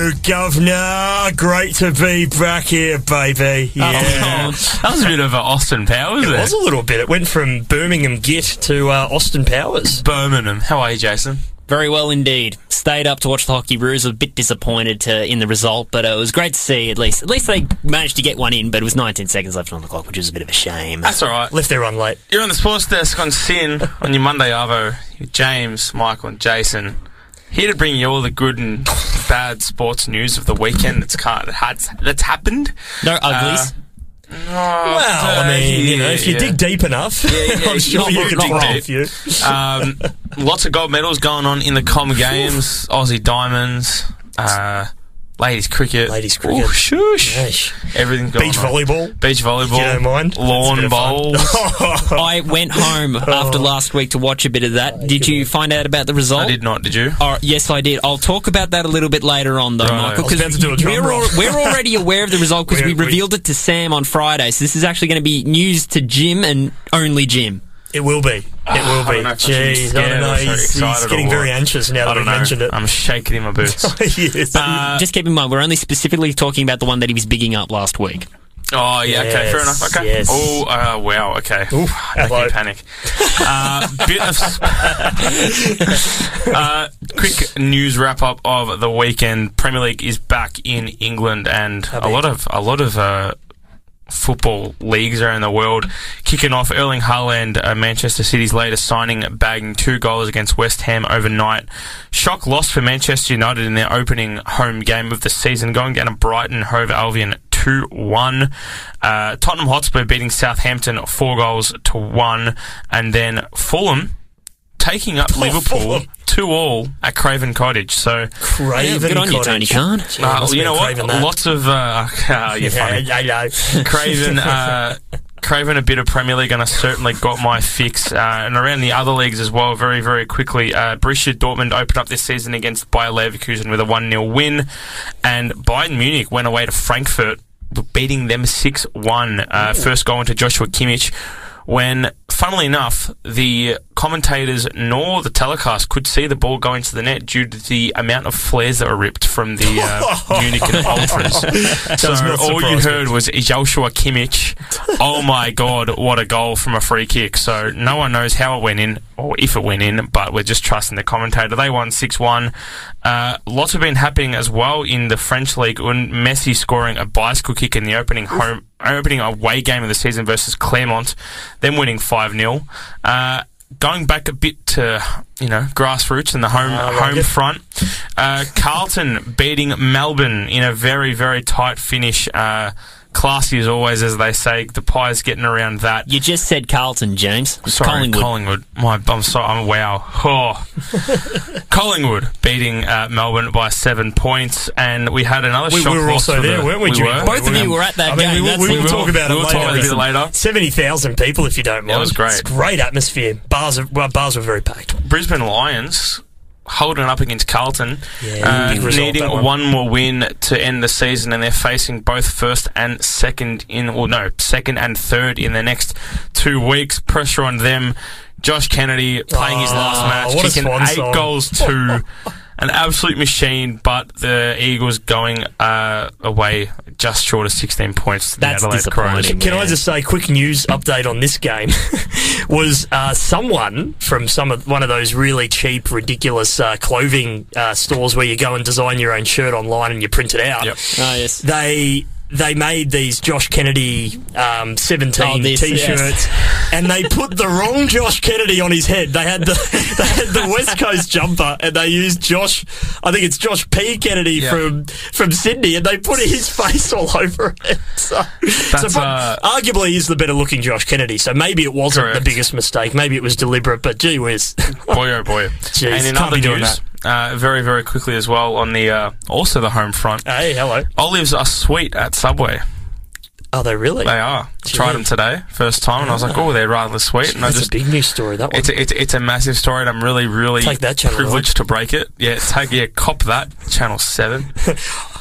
Hello, Governor. Great to be back here, baby. Yeah. Oh, that was a bit of an Austin Powers It there. was a little bit. It went from Birmingham Git to uh, Austin Powers. Birmingham. How are you, Jason? Very well indeed. Stayed up to watch the Hockeyroos. Was a bit disappointed to, in the result, but it was great to see at least. At least they managed to get one in, but it was 19 seconds left on the clock, which was a bit of a shame. That's all right. Left their run late. You're on the sports desk on Sin on your Monday Arvo. James, Michael, and Jason. Here to bring you all the good and bad sports news of the weekend that's ca- that has, that's happened. No uglies. Oh, Well, I mean, you know, if you yeah. dig deep enough, yeah, I'm sure not you can dig deep. You. Um, lots of gold medals going on in the Com Games, Aussie Diamonds, uh, ladies cricket, Ladies cricket. Ooh, shush, Yeesh. everything going Beach on. volleyball. beach volleyball, You don't mind? lawn That's a bit of bowls. I went home after last week to watch a bit of that. Did you find out about the result? I did not. Did you? Oh, yes, I did. I'll talk about that a little bit later on, though, Right. Michael, I was about to do a drum we're, al- we're already aware of the result because we We're- we- revealed it to Sam on Friday. So this is actually going to be news to Jim and only Jim. It will be. It will be. don't know if I Jeez, I don't know. He's, he's getting very anxious now I that don't we know. mentioned it. I'm shaking in my boots. yes. Uh, Just keep in mind, we're only specifically talking about the one that he was bigging up last week. Oh yeah, okay, fair Yes, enough. Okay. yes. Oh uh, wow, okay. Ooh, Making me panic. Uh, bit of uh, quick news wrap up of the weekend. Premier League is back in England, and a lot of a lot of. Football leagues around the world kicking off. Erling Haaland, uh, Manchester City's latest signing, bagging two goals against West Ham overnight. Shock loss for Manchester United in their opening home game of the season, going down to Brighton Hove Albion 2 1. Uh, Tottenham Hotspur beating Southampton 4 goals to 1. And then Fulham taking up Liverpool Fulham. 2 all at Craven Cottage. So, Craven Good on you, Tony Cottage. Khan. Gee, uh, must you know what? that. Lots of. Uh, uh, you're funny. Yeah, I know. Craven, uh, Craven a bit of Premier League, and I certainly got my fix. Uh, and around the other leagues as well, very, very quickly. Uh, Borussia Dortmund opened up this season against Bayer Leverkusen with a 1 0 win, and Bayern Munich went away to Frankfurt, beating them 6 1. Uh, first goal into Joshua Kimmich. When, funnily enough, the commentators nor the telecast could see the ball go into the net due to the amount of flares that were ripped from the uh, Munich ultras. so all you surprise me. heard was Joshua Kimmich. Oh my god, what a goal from a free kick. So no one knows how it went in or if it went in, but we're just trusting the commentator. They won 6 1. Uh, lots have been happening as well in the French league. Messi scoring a bicycle kick in the opening home, opening away game of the season versus Clermont, then winning 5 0. Uh, Going back a bit to you know grassroots and the home like home it. front, uh, Carlton beating Melbourne in a very very tight finish. Uh, classy as always, as they say. The Pies getting around that. You just said Carlton, James. It's Sorry, Collingwood. Collingwood. My, I'm sorry. I'm wow. Oh. Collingwood beating uh, Melbourne by seven points, and we had another We, shock we were also there, the- weren't we, Jimmy? were. Both of you were at that I mean, game. we will, That's we will talk about it We'll later. talk about it a bit later. Seventy thousand people, if you don't mind. That was great. It's great atmosphere. Bars, are, well, bars were very packed. Brisbane Lions holding up against Carlton, Yeah, uh, needing one. one. more win to end the season, and they're facing both first and second in, or no, second and third in the next two weeks. Pressure on them. Josh Kennedy playing his last Oh, match, kicking eight goals to an absolute machine, but the Eagles going uh, away just short of 16 points to That's the Adelaide Crows. disappointing. Can I just say, quick news update on this game was uh, someone from some of one of those really cheap, ridiculous uh, clothing uh, stores where you go and design your own shirt online and you print it out. Yep. Oh, yes. They they made these Josh Kennedy um, 17 Oh, this, t-shirts yes. and they put the wrong Josh Kennedy on his head. They had the they had the West Coast jumper and they used Josh I think it's Josh P Kennedy Yeah. from from Sydney and they put his face all over it. So, so That's, uh, arguably he's the better looking Josh Kennedy. So maybe it wasn't Correct. the biggest mistake. Maybe it was deliberate, but gee whiz. boy oh boy. Jeez, and in can't other be doing news, uh, very very quickly as well on the uh, also the home front. hey, hello. Olives are sweet at Subway. Are they really? They are. Gee. Tried them today, first time, and I was like, oh, they're rather sweet. And I That's just, a big news story, that one. it's a, it's, a- it's a massive story, and I'm really, really Take that, Channel privileged to break it. Yeah, take yeah, cop that, Channel Seven.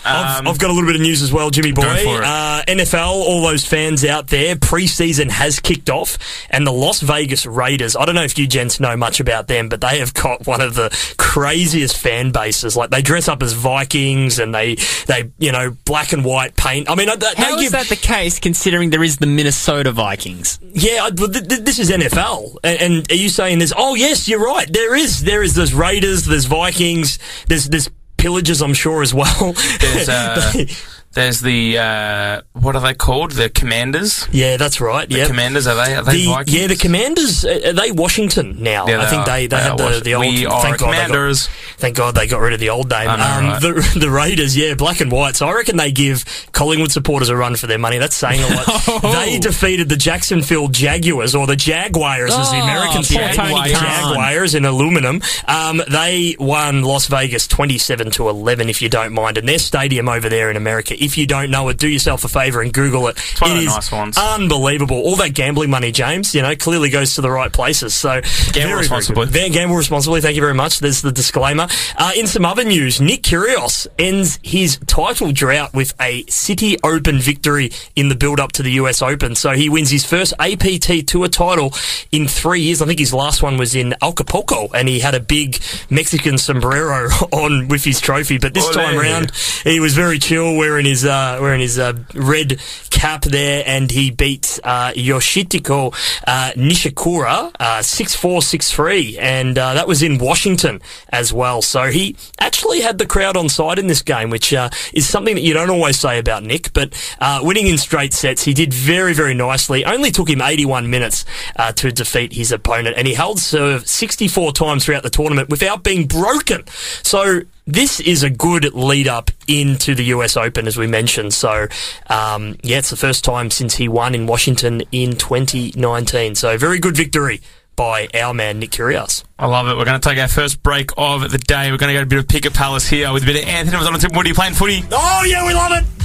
I've, Um, I've got a little bit of news as well, Jimmy boy. Go for it. Uh, NFL, all those fans out there, preseason has kicked off, and the Las Vegas Raiders. I don't know if you gents know much about them, but they have got one of the craziest fan bases. Like they dress up as Vikings, and they they you know black and white paint. I mean, they, How they is that the case, considering there is the Minnesota Vikings? Yeah, I- but th- th- this is NFL, and, and are you saying there's? Oh, yes, you're right. There is, there is. There's Raiders, there's Vikings, there's there's pillagers, I'm sure as well. There's, uh, there's the uh, what are they called? The Commanders. yeah, that's right. The Yeah, Commanders are they? Are they the, Vikings? yeah, the Commanders uh, are they Washington now? Yeah, I think are. they they, are had the, the old. We are thank God they got- Commanders. Thank God they got rid of the old name. Know, um, right? the, the Raiders, yeah, black and white. So I reckon they give Collingwood supporters a run for their money. That's saying a lot. they defeated the Jacksonville Jaguars, or the Jaguars as the Oh, Americans. Tony Khan. Jaguars in aluminum. Um, they won Las Vegas 27 to 11, if you don't mind. And their stadium over there in America, if you don't know it, do yourself a favour and Google it. one It of the nice ones. unbelievable. All that gambling money, James, you know, clearly goes to the right places. So very, very responsibly. Van gamble responsibly. Thank you very much. There's the disclaimer. Uh, in some other news, Nick Kyrgios ends his title drought with a Citi Open victory in the build-up to the US Open. So he wins his first APT Tour title in three years. I think his last one was in Acapulco, and he had a big Mexican sombrero on with his trophy. But this Ole. time round, he was very chill, wearing his uh, wearing his uh, red cap there, and he beat uh, Yoshitiko uh, Nishikura uh, six four six three, and uh, that was in Washington as well. So he actually had the crowd on side in this game, which is something that you don't always say about Nick. But winning in straight sets, he did very very nicely. Only took him eighty one minutes to defeat his opponent, and he held serve sixty four times throughout the tournament without being broken. So this is a good lead up into the US Open, as we mentioned. So, um, yeah, it's the first time since he won in Washington in 2019. So, very good victory by our man, Nick Kyrgios. I love it. We're going to take our first break of the day. We're going to go to a bit of Picket Palace here with a bit of Anthony was on the tip. What are you playing footy? Oh, yeah, we love it!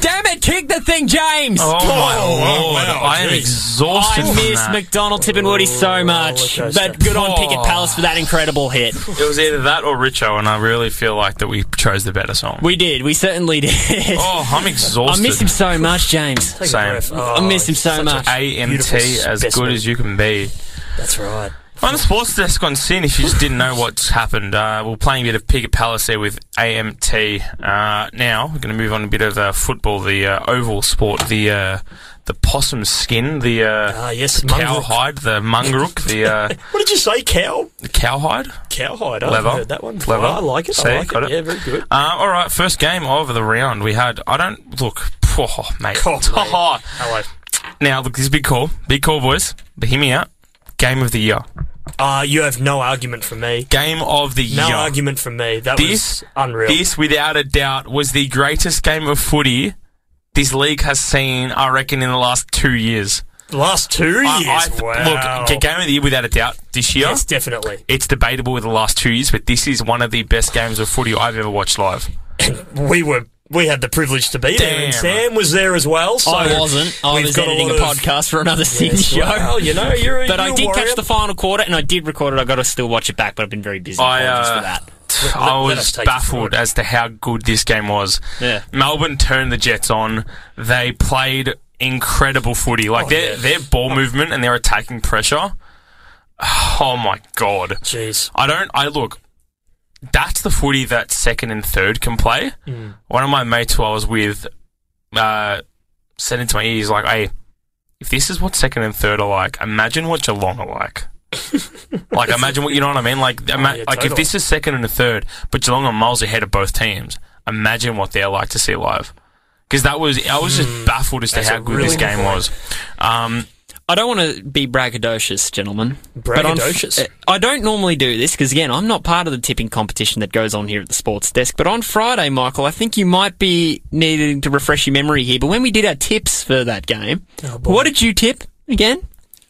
Damn it, kick the thing, James! Oh, my Oh, lord. wow, I am geez. exhausted. I miss that. McDonald Tip and Woody so oh, much. roller coaster. But good on Oh. Pickett Palace for that incredible hit. It was either that or Richo, and I really feel like that we chose the better song. We did. We certainly did. oh, I'm exhausted. I miss him so much, James. Take Same. breath. I miss him so much. AMT as good as you can be. That's right. On the sports desk on Sin, if you just didn't know what's happened, uh, we're playing a bit of Picket Palace there with AMT. Uh, now we're going to move on to a bit of uh, football, the uh, oval sport, the uh, the possum skin, the uh, Ah, yes, cow mongrel. hide, the marngrook, the uh, What did you say, cow? the cowhide. Cowhide. I Leather. heard that one. before. Leather. I like it. See, I like it. it. Yeah, very good. Uh, all right, first game of the round. We had. I don't look. Oh, mate. Oh, mate. Hello. Now look, this is a big call. Big call, boys. But hear me out. Game of the year. Uh, you have no argument from me. Game of the No year. No argument from me. That This- was unreal. This, without a doubt, was the greatest game of footy this league has seen, I reckon, in the last two years. The last two years. I- wow. Look, game of the year without a doubt this year. Yes, definitely. It's debatable with the last two years, but this is one of the best games of footy I've ever watched live. we were we had the privilege to be there, and Sam was there as well. So I wasn't. I we've was got editing a, lot of- podcast for another Sin Yes, show. Well, you know, you're a, but I you're a did warrior. catch the final quarter, and I did record it. I got to still watch it back, but I've been very busy. I, Apologies uh, for that. I let us was take you through baffled it. as to how good this game was. Yeah. Melbourne turned the Jets on. They played incredible footy. Like Oh, their yeah. their ball movement and their attacking pressure. Oh my god. Jeez. I don't. I look. That's the footy that second and third can play. Mm. One of my mates who I was with uh, said into my ear, he's like, "Hey, if this is what second and third are like, imagine what Geelong are like." like, imagine what you know what I mean. Like, ima- Oh, yeah, like if this is second and a third, but Geelong are miles ahead of both teams. Imagine what they're like to see live. Because that was, I was just baffled as to. That's how good really this game point. was. Um, I don't want to be braggadocious, gentlemen. but on- Braggadocious? uh, I don't normally do this because, again, I'm not part of the tipping competition that goes on here at the sports desk. But on Friday, Michael, I think you might be needing to refresh your memory here. But when we did our tips for that game, Oh, what did you tip again?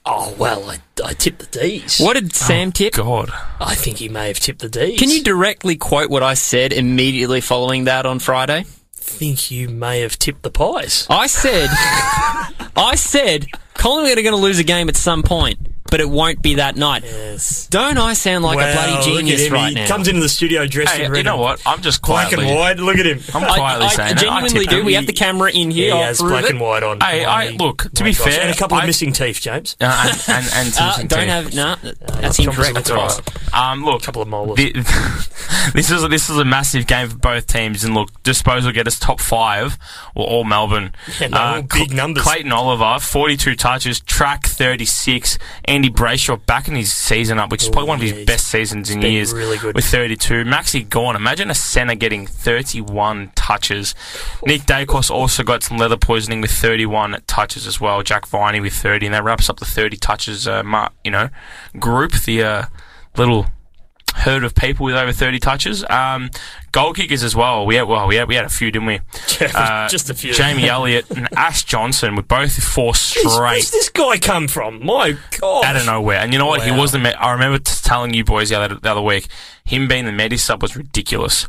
Oh well, I, I tipped the D's. What did Sam tip? God. I think he may have tipped the D's. Can you directly quote what I said immediately following that on Friday? Think you may have tipped the pies? I said, I said, Collingwood are going to lose a game at some point. But it won't be that night. Yes. Don't I sound like a bloody genius him. right he now? comes into the studio dressed Hey, in red you know what? I'm just quietly Black and white. Look at him. I'm I, quietly I saying it. I genuinely do. We have the camera in here. I'll has black it. and white on. Hey, I- look, to My be gosh. fair, and a couple I- of missing teeth, James. Uh, and and, and Uh, Susan don't T. have no. That's Tom incorrect. That's all right. Um, look, Couple of molars. thi- this is a, this is a massive game for both teams, and look, disposal get us top five, or all Melbourne. Yeah, no, all big numbers. Clayton Oliver, forty-two touches, track thirty-six. Andy Brayshaw back in his season up, which is probably one of his best seasons in years. really good. with thirty-two. Maxi Gawn, imagine a centre getting thirty-one touches. Nick Daicos also got some leather poisoning with thirty-one touches as well. Jack Viney with thirty, and that wraps up the thirty touches. Uh, mar- you know, group the uh, little herd of people with over 30 touches. Um, goal kickers as well. We had, well, we had, we had a few, didn't we? Uh, Just a few. Jamie Elliott and Ash Johnson with both four straight. Where's this guy come from? My God. out of nowhere. And you know what? He was the. Me- I remember t- telling you boys the other, the other week, him being the medi sub was ridiculous.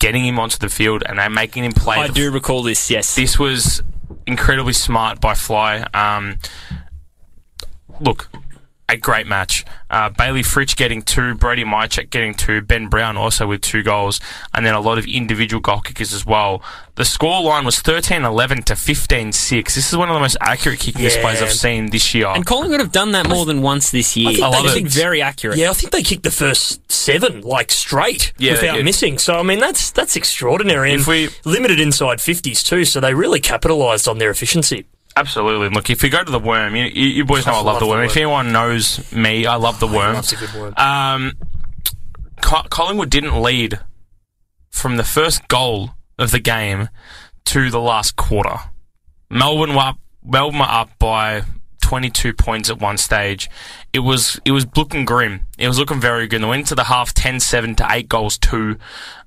Getting him onto the field and then making him play. I do recall this. Yes. this was incredibly smart by Fly. Um, look, a great match. Uh, Bailey Fritsch getting two, Brody Mihocek getting two, Ben Brown also with two goals, and then a lot of individual goal kickers as well. The score line was 13-11 to 15-6. This is one of the most accurate kicking Yeah. displays I've seen this year. And Collingwood have done that more than once this year. I, think I they love did. it. Very accurate. Yeah, I think they kicked the first seven like straight Yeah, without did. missing. So I mean, that's that's extraordinary. And If we- limited inside fifties too, so they really capitalised on their efficiency. Absolutely. Look, if you go to the Worm, you, you, you boys know I, love, love the the Worm. Worm. If anyone knows me, I love the Worm. That's a good word. Um, Co- Collingwood didn't lead from the first goal of the game to the last quarter. Melbourne were up, Melbourne were up by 22 points at one stage. It was it was looking grim. It was looking very good. They went into the half 10-7 to eight goals two,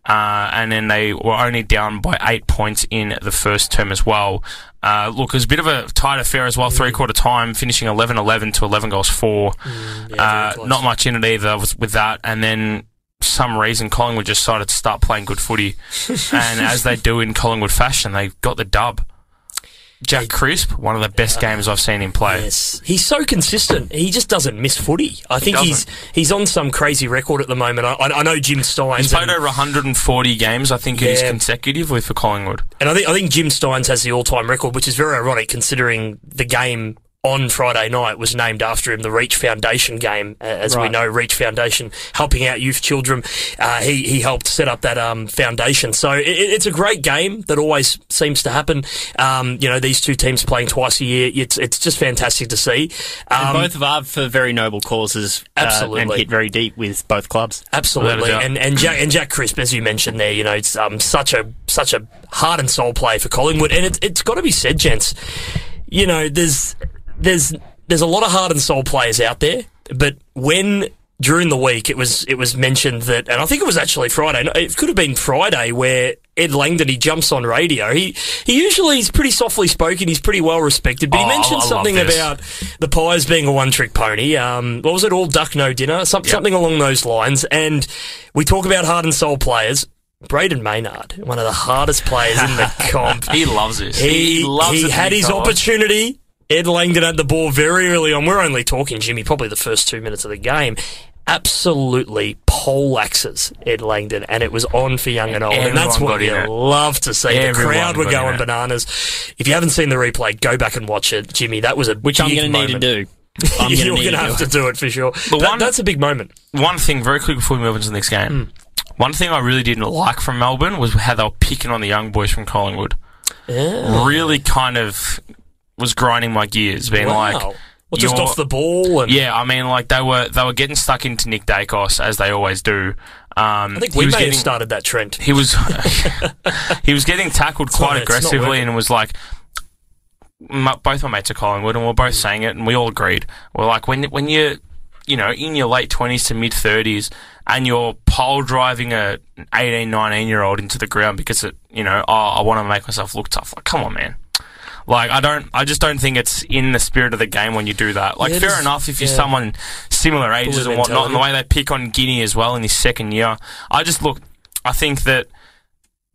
uh, and then they were only down by eight points in the first term as well. Uh, look, it was a bit of a tight affair as well. Three quarter time, finishing 11-11 to 11 goals four. Yeah, Uh, not much in it either with, with that. And then some reason Collingwood just decided to start playing good footy. and as they do in Collingwood fashion, they got the dub. Jack Crisp, one of the best games I've seen him play. Yes, he's so consistent. He just doesn't miss footy. I think he's he's on some crazy record at the moment. I, I know Jim Stynes. He's played and- over 140 games, I think it is Yeah. consecutively for Collingwood. And I think I think Jim Stynes has the all-time record, which is very ironic considering the game on Friday night was named after him, the Reach Foundation game. Uh, as we know, Reach Foundation helping out youth children. Uh, he he helped set up that um, foundation. So it, it's a great game that always seems to happen. Um, you know, these two teams playing twice a year. It's it's just fantastic to see. And Um, both are for very noble causes. uh, and hit very deep with both clubs. Absolutely, Without a doubt. and and Jack and Jack Crisp, as you mentioned there, you know, it's um such a such a heart and soul play for Collingwood, and it's it's got to be said, gents. You know, there's there's there's a lot of heart and soul players out there, but when during the week it was it was mentioned that, and I think it was actually Friday. It could have been Friday where Ed Langdon he jumps on radio. He he usually is pretty softly spoken. He's pretty well respected, but Oh, he I- mentioned something about the Pies being a one trick pony. Um, what was it? All duck, no dinner. Some, Something along those lines. And we talk about heart and soul players. Brayden Maynard, one of the hardest players in the comp. He loves this. He, loves he had his opportunity. Ed Langdon had the ball very early on. We're only talking, Jimmy, probably the first two minutes of the game. Absolutely poleaxes Ed Langdon, and it was on for young and old. and that's what got in you love to see. Everyone the crowd were going bananas. If you haven't seen the replay, go back and watch it, Jimmy. That was a Which I'm going to need to do. I'm You're going to need going to to have to do it for sure. But That- one- that's a big moment. One thing, very quick before we move on to the next game. Hmm. One thing I really didn't like from Melbourne was how they were picking on the young boys from Collingwood. Yeah. Really kind of was grinding my gears, being like, Wow. Well, just off the ball, and Yeah, I mean, like they were they were getting stuck into Nick Daicos as they always do. Um, I think we was may getting, have started that trend. He was he was getting tackled quite not aggressively, and it was like my, both my mates are Collingwood, and we are both saying it, and we all agreed. We're like, when when you you know in your late twenties to mid thirties, and you're pole driving a 18, 19 year old into the ground because it, you know, oh, I want to make myself look tough. Like, come on, man. Like I don't, I just don't think it's in the spirit of the game when you do that. Like Yeah, fair enough if you're yeah. someone similar ages and whatnot, and the way they pick on Guinea as well in his second year. I just look, I think that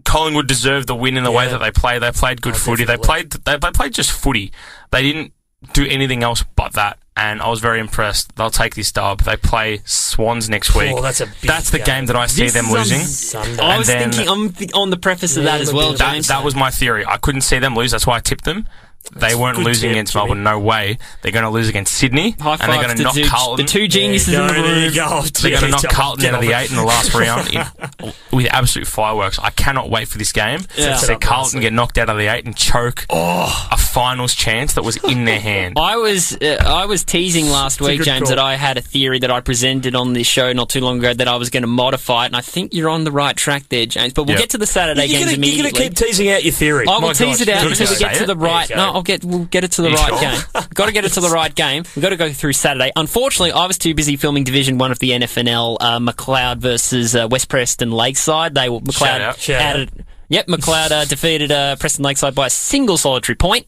Collingwood deserved the win in the way that they played. They played good Oh, footy. They played, they, they played just footy. They didn't do anything else but that. And I was very impressed. They'll take this dub. They play Swans next week. Oh, that's a big That's the game. game that I see This them is on losing. Sunday. I was then- thinking I'm th- on the preface of that as well, That, James. that was my theory. I couldn't see them lose. That's why I tipped them. They weren't good losing tip, against Jimmy. Melbourne. No way. They're going to lose against Sydney, High and they're going to to knock the, Carlton. the two geniuses There in the go, room. go. They're going to knock Carlton out of the eight in the last round in, with absolute fireworks. I cannot wait for this game Yeah. to see up Carlton nicely. get knocked out of the eight and choke Oh, a finals chance that was in their hand. I was uh, I was teasing last week, James, call. that I had a theory that I presented on this show not too long ago that I was going to modify it, and I think you're on the right track there, James. But we'll Yeah. get to the Saturday you're games gonna, you're gonna keep teasing out your theory. I will My tease gosh. it out until we get to to the right. it? No, I'll get we'll get it to the right game. Got to get it to the right game. We've got to go through Saturday. Unfortunately, I was too busy filming Division One of the NFNL. Uh, McLeod versus uh, West Preston Lakeside. They were Shout McLeod out. Shout out. added. Yep, McLeod uh, defeated uh, Preston Lakeside by a single solitary point.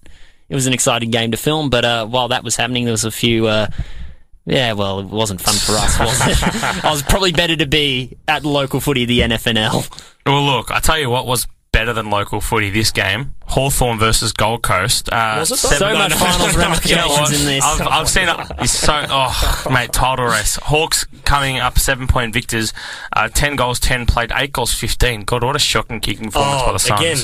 It was an exciting game to film, but uh, while that was happening, there was a few. Uh, yeah, well, it wasn't fun for us, was it? I was probably better to be at local footy, the NFNL. Well, look, I tell you what was better than local footy this game: Hawthorn versus Gold Coast. Uh, Was it seven- So much finals You know ramifications in this. I've, I've seen it. It's so oh mate, title race. Hawks coming up seven point victors. Uh, ten goals, ten played, eight goals, fifteen. God, what a shocking kicking performance Oh, by the Suns. again,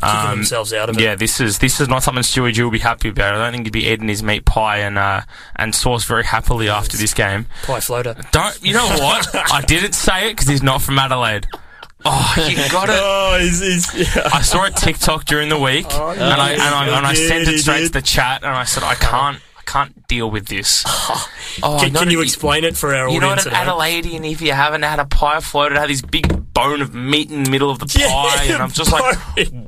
kicking themselves out of it. Yeah, this is this is not something Stewie G will be happy about. I don't think he'd be eating his meat pie and uh, and sauce very happily after this game. Pie floater. Don't you know what? I didn't say it because he's not from Adelaide. Oh, you got it. Oh, he's, he's, yeah. I saw a TikTok during the week, Oh, and I and I, and I did, sent it straight to the chat, and I said I can't I can't deal with this. Oh, oh Can, can you a- explain it for our audience? You're not an? Adelaidean if you haven't had a pie floated, had this big bone of meat in the middle of the Yeah, pie, and I'm just like.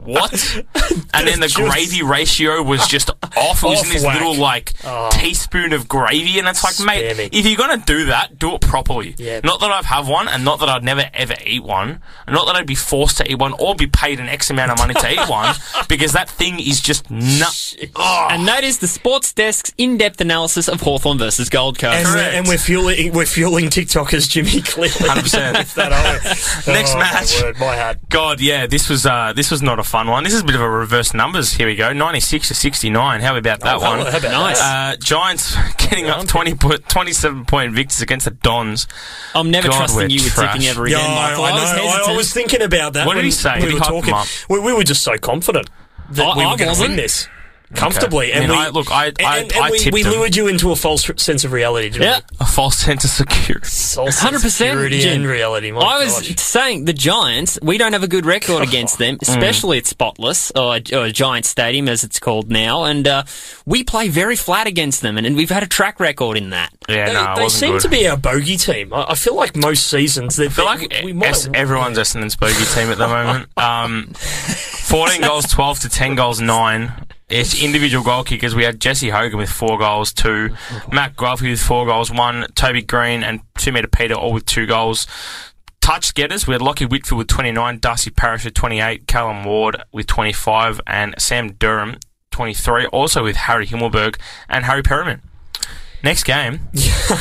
What? and then the Just- gravy ratio was ah, just off. It was in this whack. little like Oh. teaspoon of gravy, and it's like, mate, Spammy. if you're gonna do that, do it properly. Yeah. Not that I've have one, and not that I'd never ever eat one, and not that I'd be forced to eat one or be paid an X amount of money to eat one, because that thing is just nut. Oh. Ah. And that is the Sports Desk's in-depth analysis of Hawthorn versus Gold Coast. And, we're, and we're fueling we're fueling TikTokers Jimmy clearly. 100%. With oh, Next oh, match. My, word, my hat. God, yeah, this was uh, this was not a fun one. This is a bit of a reverse numbers. Here we go, ninety six to sixty nine. How about that Oh, one? how about Nice. Uh, Giants getting up 20 point, 27 point victors against the Dons. I'm never God, trusting we're you with tipping ever Yeah, again, I, Michael. I know. was I. I was thinking about that. What did when he say? We Did he were talking. We, we were just so confident that I- we were going to win this comfortably. I And mean, we I- look, I- I- and, and I we, tipped we them. lured you into a false sense of reality. Didn't Yeah. we? A false sense of security. False 100%, security Jim. and reality. My I was saying the Giants, we don't have a good record against them, especially at Spotless, or, or Giant Stadium as it's called now, and uh, we play very flat against them, and, and we've had a track record in that. Yeah, They, no, they wasn't seem good. to be our bogey team. I, I feel like most seasons that I feel like we might es- everyone's Essendon's bogey team at the moment. Um, 14 goals, 12 to 10 goals, 9. It's individual goal kickers. We had Jesse Hogan with four goals, two. Matt Guelfi with four goals, one. Toby Greene and two meter Peter all with two goals. Touch getters, we had Lachie Whitfield with 29, Darcy Parrish with 28, Callum Ward with 25, and Sam Durham 23, also with Harry Himmelberg and Harry Perryman. Next game,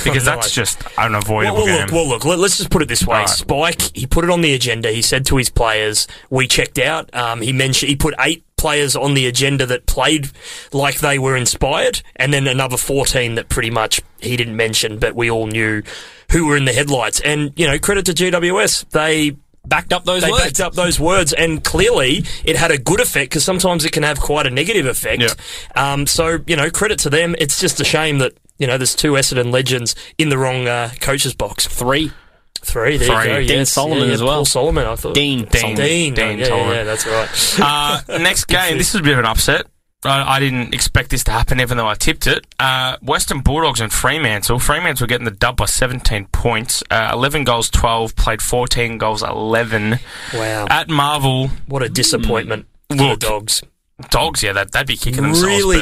because that's just unavoidable. Well, well, game. look, well, look. Let, us just put it this way: Alright. Spike, he put it on the agenda. He said to his players, "We checked out." Um, he mentioned he put eight players on the agenda that played like they were inspired, and then another fourteen that pretty much he didn't mention, but we all knew who were in the headlights. And you know, credit to GWS, they Backed up those they words. backed up those words, and clearly it had a good effect because sometimes it can have quite a negative effect. Yeah. Um, so you know, credit to them. It's just a shame that you know there's two Essendon legends in the wrong uh, coach's box. Three. Three, there Three. you go. Dean yes. Solomon yeah, as well. Paul Solomon, I thought. Dean. Dean. Dean. Dean yeah, Solomon. yeah, that's right. Uh, next game. This was a bit of an upset. I, I didn't expect this to happen, even though I tipped it. Uh, Western Bulldogs and Fremantle. Fremantle were getting the dub by 17 points. Uh, 11 goals, 12. Played 14 goals, 11. wow. At Marvel, what a disappointment for Look, the Dogs. Dogs, yeah, that, that'd be kicking themselves. Really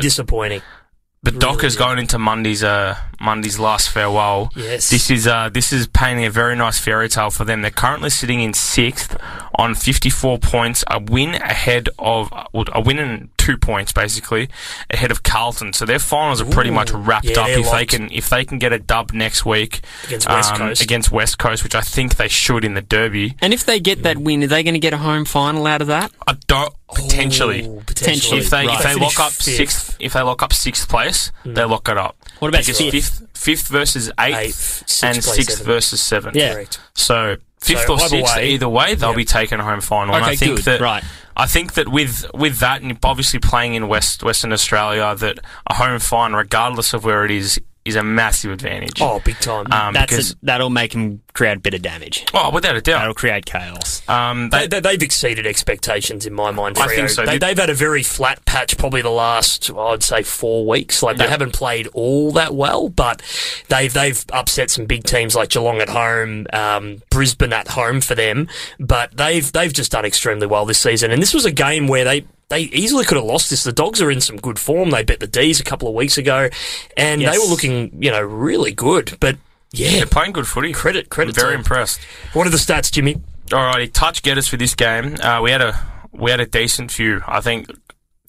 but, Dockers going into Monday's uh, Monday's last farewell. Yes. This is uh, this is painting a very nice fairy tale for them. They're currently sitting in sixth on 54 points, a win ahead of a win and two points basically ahead of Carlton. So their finals are pretty Ooh, much wrapped yeah, up they're if they can if they can get a dub next week um, Against West Coast. against West Coast, which I think they should in the Derby. And if they get that win, are they going to get a home final out of that? I don't potentially. Ooh, Potentially. If they Right. if they Finish lock up fifth. sixth if they lock up sixth place, they lock it up. What about Because fifth? fifth, fifth versus eighth, Eighth, sixth and sixth seventh. versus seventh. Yeah. Correct. So fifth So or sixth, way- either way, they'll Yep. be taking a home final. and I think good. that Right. I think that with with that, and obviously playing in West Western Australia, that a home final, regardless of where it is, is a massive advantage. Oh, big time. um, That's because a, that'll make him create a bit of damage. oh, without a doubt, That'll create chaos. um, They, they, they, have exceeded expectations in my mind. I think so. They, they've had a very flat patch, probably the last I'd say four weeks. Like they Yep. haven't played all that well, but they've they've upset some big teams like Geelong at home, um, Brisbane at home for them. But they've they've just done extremely well this season. And this was a game where they. They easily could have lost this. The Dogs are in some good form. They bet the D's a couple of weeks ago, and Yes. they were looking, you know, really good. But yeah, they're playing good footy. credit credit. Very to them. impressed. What are the stats, Jimmy? Alrighty, touch getters for this game. Uh, we had a we had a decent few. I think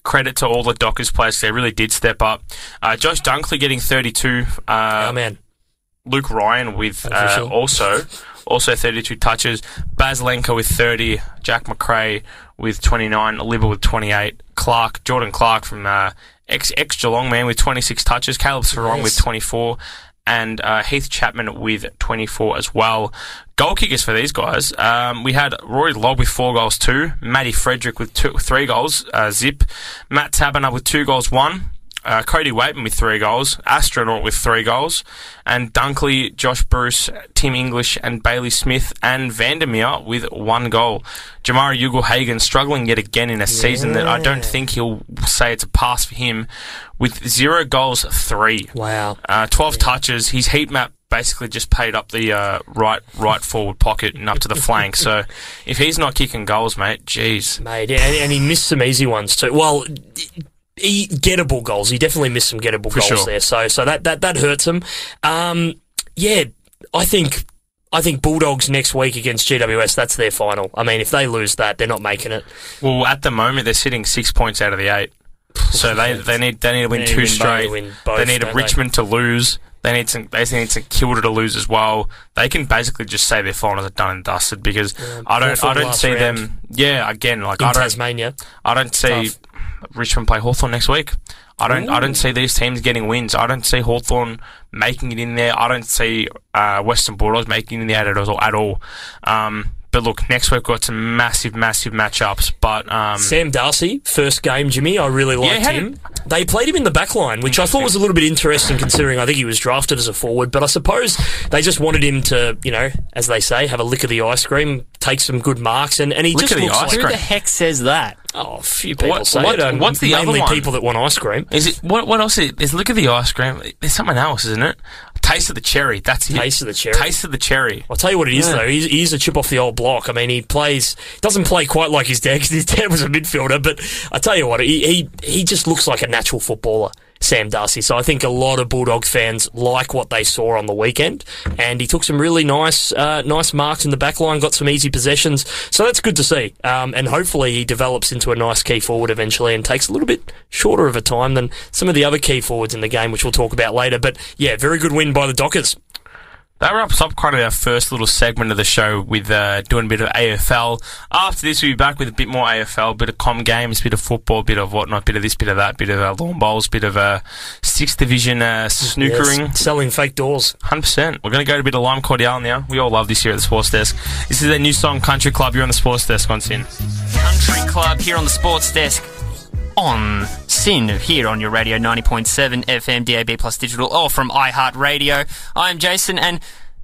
credit to all the Dockers players. They really did step up. Uh, Josh Dunkley getting 32. Uh, oh man, Luke Ryan with uh, also also 32 touches. Baz Lenka with 30. Jack Macrae with 29. Libba with 28. Clark Jordan Clark from uh, ex ex Geelong man with 26 touches. Caleb Serong Yes. with 24. And uh, Heath Chapman with 24 as well. Goal kickers for these guys. Um, we had Rory Lobb with four goals, two. Matty Frederick with two, three goals, uh, zip. Matt Taberner with two goals, one. Uh, Cody Weightman with three goals, Astronaut with three goals, and Dunkley, Josh Bruce, Tim English, and Bailey Smith and Vandermeer with one goal. Jamarra Ugle-Hagan struggling yet again in a season that I don't think he'll say it's a pass for him, with zero goals, three. wow. Uh, 12 touches. His heat map basically just paid up the uh, right right forward pocket and up to the flank. So if he's not kicking goals, mate, jeez. made, and, and he missed some easy ones too. Well, he gettable goals. He definitely missed some gettable goals sure. there. So, so that that that hurts him. Um, yeah, I think. I think Bulldogs next week against GWS, that's their final. I mean, if they lose that, they're not making it. Well, at the moment they're sitting six points out of the eight, so they they need they need to win They two win straight. They win both, they need a they? Richmond to lose. They need some. They need some Kilda to lose as well. They can basically just say their finals are done and dusted because I don't. I don't see round. them. Yeah, again, like In I don't. Tasmania, I don't see Tough. Richmond play Hawthorn next week. I don't. I don't see these teams getting wins. I don't see Hawthorn making it in there. I don't see uh, Western Bulldogs making it in there at all. At all. Um, but look, next week we've got some massive, massive matchups. But um, Sam Darcy, first game, Jimmy. I really liked how him. They played him in the back line, which I thought was a little bit interesting considering I think he was drafted as a forward. But I suppose they just wanted him to, you know, as they say, have a lick of the ice cream, take some good marks, and, and he Lick just of the looks ice like Who the heck says that? Oh, a few people What- say what- it. um, what's the other mainly one? people that want ice cream. Is it what? What else? Is, is look at the ice cream. There's something else, isn't it? Taste of the cherry. That's it. Taste of the cherry. Taste of the cherry. I'll tell you what it is Yeah. though. He's, he's a chip off the old block. I mean, he plays doesn't play quite like his dad 'cause his dad was a midfielder. But I tell you what, he he, he just looks like a natural footballer. Sam Darcy. So I think a lot of Bulldog fans like what they saw on the weekend, and he took some really nice, uh, nice marks in the back line, got some easy possessions. So that's good to see. Um, and hopefully he develops into a nice key forward eventually, and takes a little bit shorter of a time than some of the other key forwards in the game, which we'll talk about later. But yeah, very good win by the Dockers. That wraps up kind of our first little segment of the show with uh, doing a bit of AFL. After this, we'll be back with a bit more AFL, bit of com games, bit of football, bit of whatnot, bit of this, bit of that, bit of uh, lawn bowls, bit of uh, sixth division uh, snookering. Yes, selling fake doors. Hundred percent. We're going to go to a bit of lime cordial now. We all love this here at the Sports Desk. This is their new song, Country Club. You're on the Sports Desk on Sin. Country Club here on the Sports Desk on Sin here on your radio 90.7 FM DAB plus digital or from iHeartRadio. I'm Jason and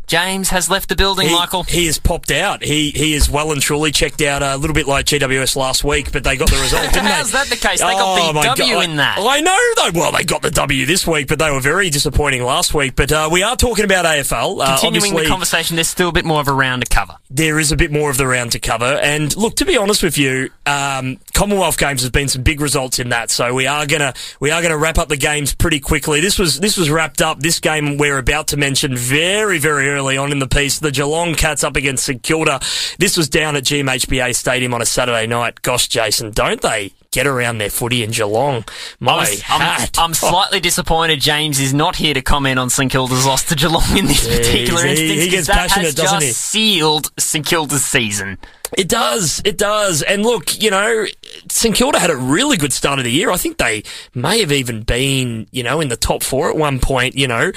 James has left the building, he, Michael. He has popped out. He he is well and truly checked out a little bit like GWS last week, but they got the result, didn't they? How's that the case? They got the Oh, W God. in that. I know. They, well, they got the W this week, but they were very disappointing last week. But uh, we are talking about AFL. Uh, Continuing the conversation, there's still a bit more of a round to cover. there is a bit more of the round to cover. And look, to be honest with you, um, Commonwealth Games has been some big results in that. So we are gonna we are gonna wrap up the games pretty quickly. This was this was wrapped up. This game we're about to mention very very early on in the piece. The Geelong Cats up against St Kilda. This was down at GMHBA Stadium on a Saturday night. Gosh, Jason, don't they? Get around their footy in Geelong. My I'm, hat. I'm oh. slightly disappointed James is not here to comment on St Kilda's loss to Geelong in this particular he- instance. he gets that passionate, has doesn't just sealed St Kilda's season. It does, it does. And look, you know, St Kilda had a really good start of the year. I think they may have even been, you know, in the top four at one point, you know,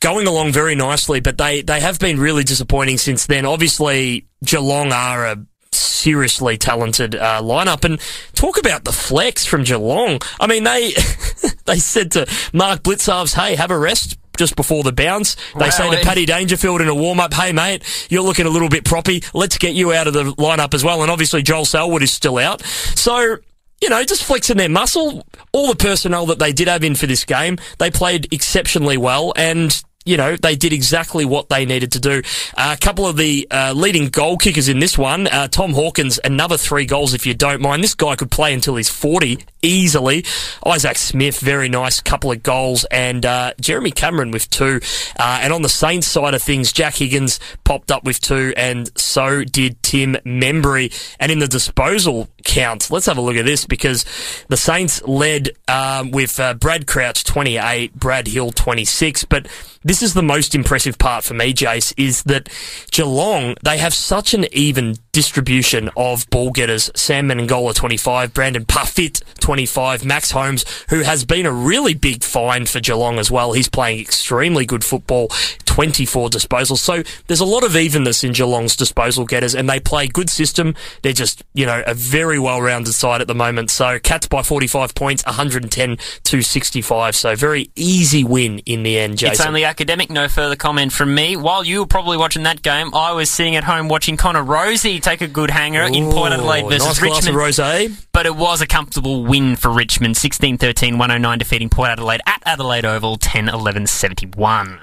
going along very nicely, but they, they have been really disappointing since then. Obviously, Geelong are a seriously talented uh, lineup. And talk about the flex from Geelong. I mean, they they said to Mark Blicavs, "Hey, have a rest." Just before the bounce, they say to Paddy Dangerfield in a warm up, "Hey mate, you're looking a little bit proppy. Let's get you out of the lineup as well." And obviously Joel Selwood is still out, so you know, just flexing their muscle. All the personnel that they did have in for this game, they played exceptionally well, and you know, they did exactly what they needed to do. Uh, a couple of the uh, leading goal kickers in this one, uh, Tom Hawkins, another three goals if you don't mind. This guy could play until he's 40 easily. Isaac Smith, very nice couple of goals, and uh, Jeremy Cameron with two. Uh, and on the Saints side of things, Jack Higgins popped up with two, and so did Tim Membrey. And in the disposal count, let's have a look at this because the Saints led um, with uh, Brad Crouch 28, Brad Hill 26, but this is the most impressive part for me, Jace, is that Geelong, they have such an even distribution of ball getters. Sam Menegola, 25, Brandon Parfitt, 25, Max Holmes, who has been a really big find for Geelong as well. He's playing extremely good football, 24 disposals. So there's a lot of evenness in Geelong's disposal getters, and they play good system. They're just, you know, a very well-rounded side at the moment. So Cats by 45 points, 110 to 65. So very easy win in the end, Jason. It's only academic. No further comment from me. While you were probably watching that game, I was sitting at home watching Connor Rozee take a good hanger in Port Adelaide versus nice Richmond. Rosé. But it was a comfortable win for Richmond, 16-13, 109 defeating Port Adelaide at Adelaide Oval, 10-11, 71.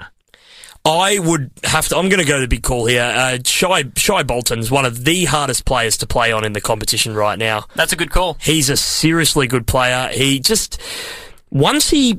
I would have to. I'm going to go the big call here. Uh, Shai Shai Bolton's one of the hardest players to play on in the competition right now. That's a good call. He's a seriously good player. He just once he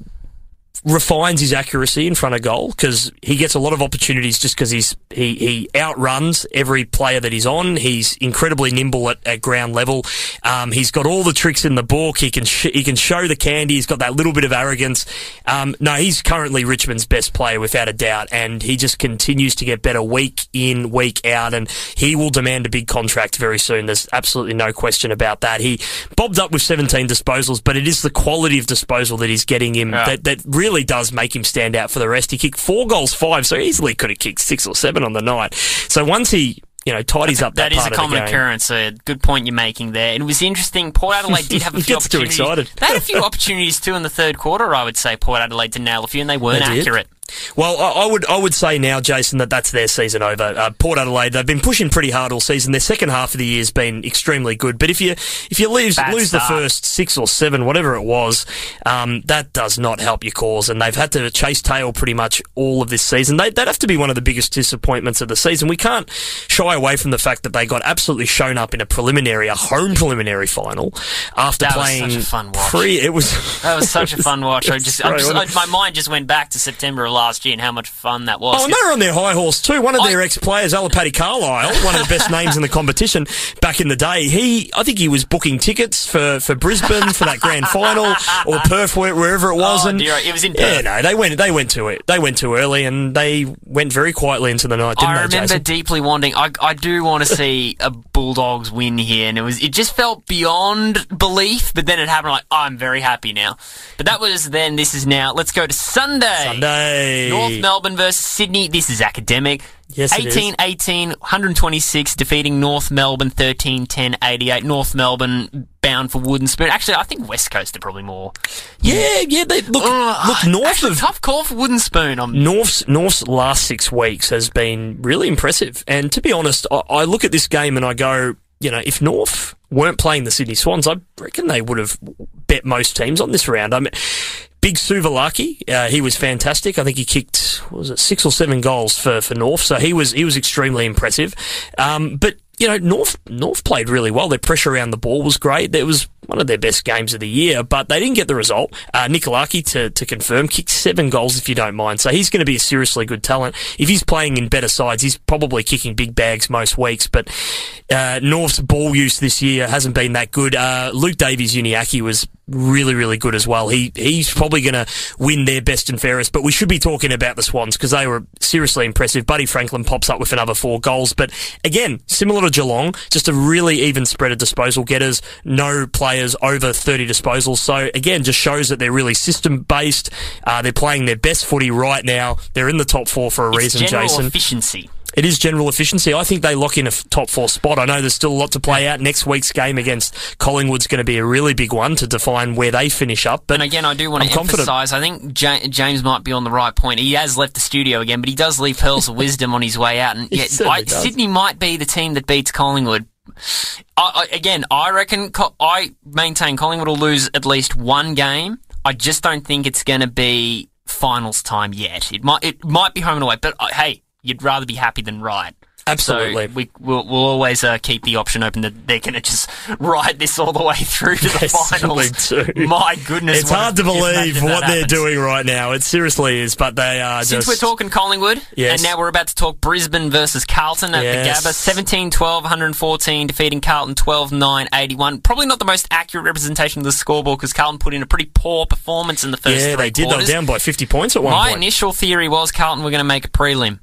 refines his accuracy in front of goal because he gets a lot of opportunities just because he's he, he outruns every player that he's on. He's incredibly nimble at, at ground level. Um, he's got all the tricks in the book. He can sh- he can show the candy. He's got that little bit of arrogance. Um, no, he's currently Richmond's best player without a doubt, and he just continues to get better week in week out, and he will demand a big contract very soon. There's absolutely no question about that. He bobbed up with 17 disposals, but it is the quality of disposal that he's getting him Yeah. that that really does make him stand out for the rest. He kicked four goals, five, so easily could have kicked six or seven on the night. So once he, you know, tidies up that, That is a common occurrence. A good point you're making there. And it was interesting. Port Adelaide did have a few gets too opportunities. excited. They had a few opportunities too in the third quarter. I would say Port Adelaide to nail a few, and they weren't They accurate. Well, I, I would I would say now, Jason, that that's their season over. Uh, Port Adelaide, they've been pushing pretty hard all season. Their second half of the year has been extremely good. But if you if you lose Bad lose the first six or seven, whatever it was, um, that does not help your cause. And they've had to chase tail pretty much all of this season. They, would have to be one of the biggest disappointments of the season. We can't shy away from the fact that they got absolutely shown up in a preliminary, a home preliminary final after That was playing such a fun watch. pre. It was That was such a fun watch. I just, just I, my mind just went back to September last year and how much fun that was. Oh, and they were on their high horse too. One of their ex-players, Alipate Carlile, one of the best names in the competition back in the day. He, I think he was booking tickets for, for Brisbane for that grand final or Perth, where- wherever it oh, was. Oh, and dear, it was in Perth. yeah, no, they went, they went to it. They went too early and they went very quietly into the night. Didn't I remember Jason? deeply wanting. I, I do want to see a Bulldogs win here, and it was it just felt beyond belief. But then it happened. Like I'm very happy now. But that was then. This is now. Let's go to Sunday. Sunday. North Melbourne versus Sydney. This is academic. Yes, it is. 18 18, 126, defeating North Melbourne 13 10 88. North Melbourne bound for Wooden Spoon. Actually, I think West Coast are probably more. Yeah, yeah. They look, Ugh, look north actually, of tough call for Wooden Spoon. I'm North's North's last six weeks has been really impressive. And to be honest, I, I look at this game and I go, you know, if North weren't playing the Sydney Swans, I reckon they would have bet most teams on this round. I mean, Big Suvalaki, uh, he was fantastic. I think he kicked what was it six or seven goals for, for North, so he was he was extremely impressive. Um, but you know, North North played really well. Their pressure around the ball was great. It was one of their best games of the year, but they didn't get the result. Uh, Nick Larkey, to, to confirm, kicked seven goals, if you don't mind. So he's going to be a seriously good talent. If he's playing in better sides, he's probably kicking big bags most weeks, but uh, North's ball use this year hasn't been that good. Uh, Luke Davies Uniacke was really, really good as well. He he's probably going to win their best and fairest, but we should be talking about the Swans because they were seriously impressive. Buddy Franklin pops up with another four goals, but again, similar to Geelong, just a really even spread of disposal getters. No players players, over 30 disposals. So again, just shows that they're really system based. Uh, they're playing their best footy right now. They're in the top four for a It's reason, general Jason. efficiency. It is general efficiency. I think they lock in a f- top four spot. I know there's still a lot to play out. Next week's game against Collingwood's going to be a really big one to define where they finish up. But And again, I do want I'm to confident. emphasise. I think Ja- James might be on the right point. He has left the studio again, but he does leave pearls of wisdom on his way out. And certainly I. Sydney might be the team that beats Collingwood. I, I, again, I reckon I maintain Collingwood will lose at least one game. I just don't think it's going to be finals time yet. It might it might be home and away, but uh, hey, you'd rather be happy than right. Absolutely. So we, we'll, we'll always uh, keep the option open that they're going to just ride this all the way through to the They finals. My goodness, it's hard to believe what they're happens. doing right now. It seriously is, but they are Since just. we're talking Collingwood, Yes. and now we're about to talk Brisbane versus Carlton at Yes. the Gabba, 17 12, 114, defeating Carlton 12 9, 81. Probably not the most accurate representation of the scoreboard because Carlton put in a pretty poor performance in the first yeah, three they did. They were down by 50 points at one My point. initial theory was Carlton were going to make a prelim.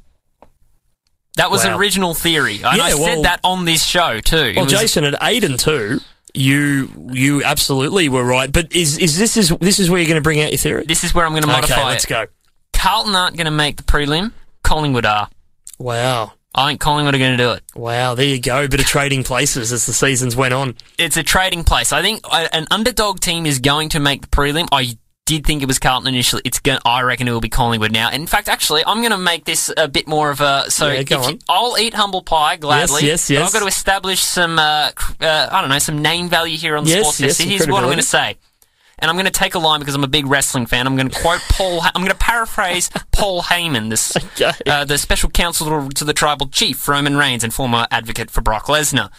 That was Wow. original theory. And Yeah, I well- said that on this show too. Well, was- Jason, at eight and two, you you absolutely were right. But is is this is this is where you're going to bring out your theory? this is where I'm going to modify okay, let's it. go. Carlton aren't going to make the prelim. Collingwood are. Wow. I think Collingwood are going to do it. Wow, there you go. Bit of trading places as the seasons went on. it's a trading place. I think an underdog team is going to make the prelim. I did think it was Carlton initially. It's going. I reckon it will be Collingwood now. In fact, actually, I'm going to make this a bit more of a. So Yeah, go if on. you- I'll eat humble pie gladly. yes, but yes. I've got to establish some. Uh, uh, I don't know some name value here on the Yes, sports yes, desk. Here's what I'm going to say. And I'm going to take a line because I'm a big wrestling fan. I'm going to quote Paul. I'm going to paraphrase Paul Heyman, this, Okay. uh, the special counsel to the tribal chief Roman Reigns and former advocate for Brock Lesnar.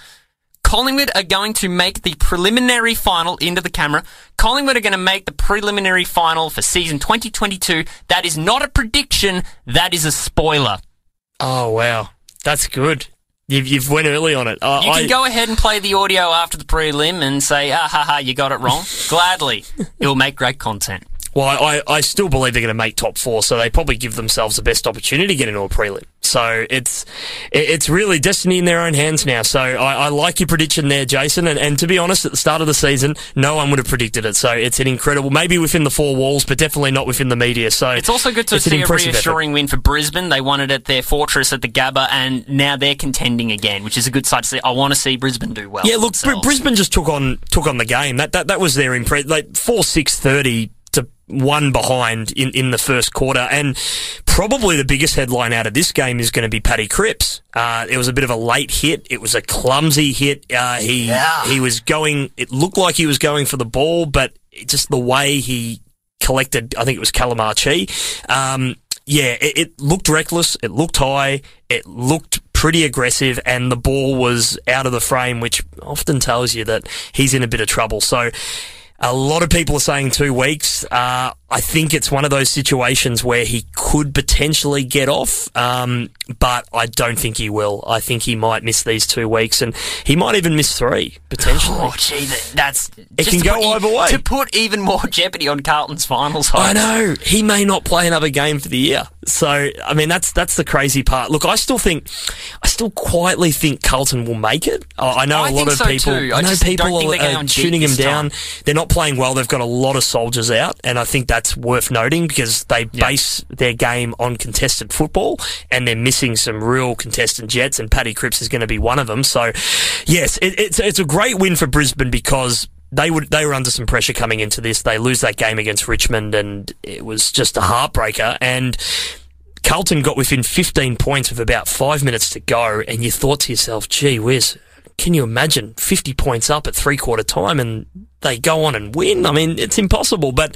Collingwood are going to make the preliminary final into the camera. Collingwood are going to make the preliminary final for season 2022. That is not a prediction. That is a spoiler. Oh wow, that's good. You've you've went early on it. Uh, You can I, go ahead and play the audio after the prelim and say, ah ha ha, you got it wrong. Gladly. It will make great content. Well, I, I still believe they're going to make top four, so they probably give themselves the best opportunity to get into a prelim. So it's it's really destiny in their own hands now. So I, I like your prediction there, Jason. And, and to be honest, at the start of the season, no one would have predicted it. So it's an incredible, maybe within the four walls, but definitely not within the media. So It's also good to see a impressive effort. reassuring win for Brisbane. They won it at their fortress at the Gabba, and now they're contending again, which is a good sight to see. I want to see Brisbane do well. Yeah, look, Br- Brisbane just took on took on the game. That that that was their impress. Like four six thirty one behind in in the first quarter, and probably the biggest headline out of this game is going to be Paddy Cripps. Uh, it was a bit of a late hit. It was a clumsy hit. Uh, he Yeah. he was going. It looked like he was going for the ball, but just the way he collected, I think it was Calamarchi. Um, yeah, it, it looked reckless. It looked high. It looked pretty aggressive, and the ball was out of the frame, which often tells you that he's in a bit of trouble. So. A lot of people are saying two weeks. Uh, I think it's one of those situations where he could potentially get off, um, but I don't think he will. I think he might miss these two weeks, and he might even miss three potentially. Oh, gee, that, that's It can to go put either way. To put even more jeopardy on Carlton's finals hopes. I know he may not play another game for the year. So I mean that's that's the crazy part. Look, I still think, I still quietly think Carlton will make it. I I know I a lot of so people. too. I know people are, are on deep tuning him down. time. They're not playing well. They've got a lot of soldiers out, and I think that's worth noting because they base their game on contested football, and they're missing some real contested jets. And Paddy Cripps is going to be one of them. So, yes, it, it's it's a great win for Brisbane because they would they were under some pressure coming into this. They lose that game against Richmond, and it was just a heartbreaker. And Carlton got within 15 points with about five minutes to go, and you thought to yourself, "Gee whiz." Can you imagine 50 points up at three quarter time and they go on and win? I mean, it's impossible. But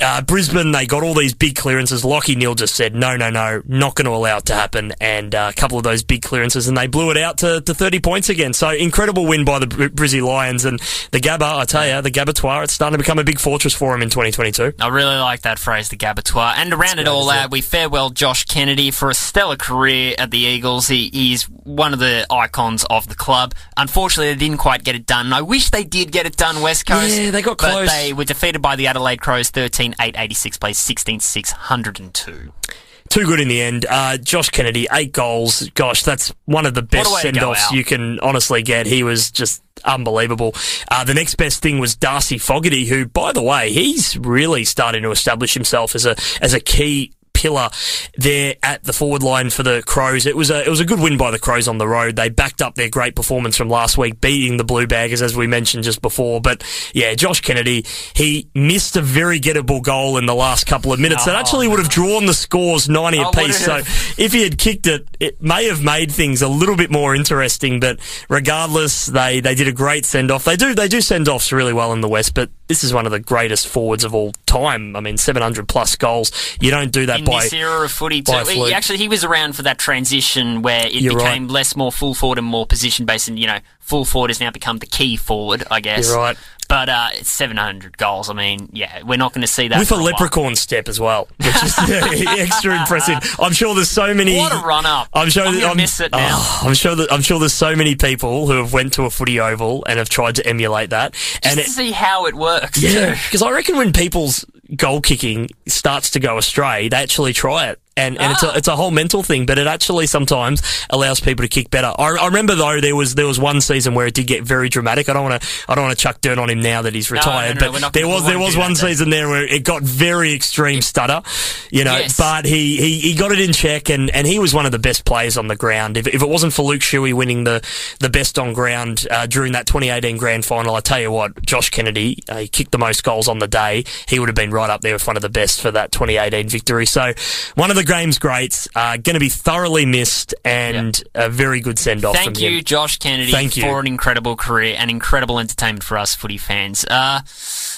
uh, Brisbane, they got all these big clearances. Lachie Neale just said, no, no, no, not going to allow it to happen. And uh, a couple of those big clearances, and they blew it out to, to 30 points again. So incredible win by the Br- Brizzy Lions. And the Gabba, I tell you, the Gabatoire, it's starting to become a big fortress for them in 2022. I really like that phrase, the Gabatoire. And to round it all out, we farewell Josh Kennedy for a stellar career at the Eagles. He, is one of the icons of the club. Unfortunately, they didn't quite get it done. I wish they did get it done, West Coast. Yeah, they got But close. they were defeated by the Adelaide Crows 13 8 86, plays 16 6, 102. Too good in the end. Uh, Josh Kennedy, eight goals. Gosh, that's one of the best a send offs you can honestly get. He was just unbelievable. Uh, the next best thing was Darcy Fogarty, who, by the way, he's really starting to establish himself as a as a key pillar there at the forward line for the Crows. It was a it was a good win by the Crows on the road. They backed up their great performance from last week, beating the Blue Baggers as we mentioned just before. But yeah, Josh Kennedy he missed a very gettable goal in the last couple of minutes. That actually would have oh. drawn the scores ninety Oh, apiece. So if he had kicked it, it may have made things a little bit more interesting. But regardless, they they did a great send off. They do they do send offs really well in the West, but this is one of the greatest forwards of all time. I mean, seven hundred plus goals. You don't do that in by this era of footy too. Fluke. actually, he was around for that transition where it You're became right. less more full forward and more position based, and you know, full forward has now become the key forward, I guess. You're right. But uh, 700 goals. I mean, yeah, we're not going to see that with a while. leprechaun step as well, which is extra impressive. I'm sure there's so many. What a run up! I'm sure I'm that- I'm, miss it now. Oh, I'm sure that I'm sure there's so many people who have went to a footy oval and have tried to emulate that. and Just to see how it works. yeah, because I reckon when people's goal kicking starts to go astray, they actually try it. And, and it's Ah. a it's a whole mental thing, but it actually sometimes allows people to kick better. I, I remember though there was there was one season where it did get very dramatic. I don't want to I don't want to chuck dirt on him now that he's retired, no, we're but there was there was one season there where it got very extreme stutter, you know. Yes. But he, he, he got it in check, and, and he was one of the best players on the ground. If, if it wasn't for Luke Shuey winning the the best on ground uh, during that 2018 grand final, I tell you what, Josh Kennedy uh, he kicked the most goals on the day. He would have been right up there with one of the best for that 2018 victory. So one of the game's greats, uh, going to be thoroughly missed, and a very good send off. Thank you, him. Josh Kennedy, Thank you. for an incredible career and incredible entertainment for us footy fans. Uh,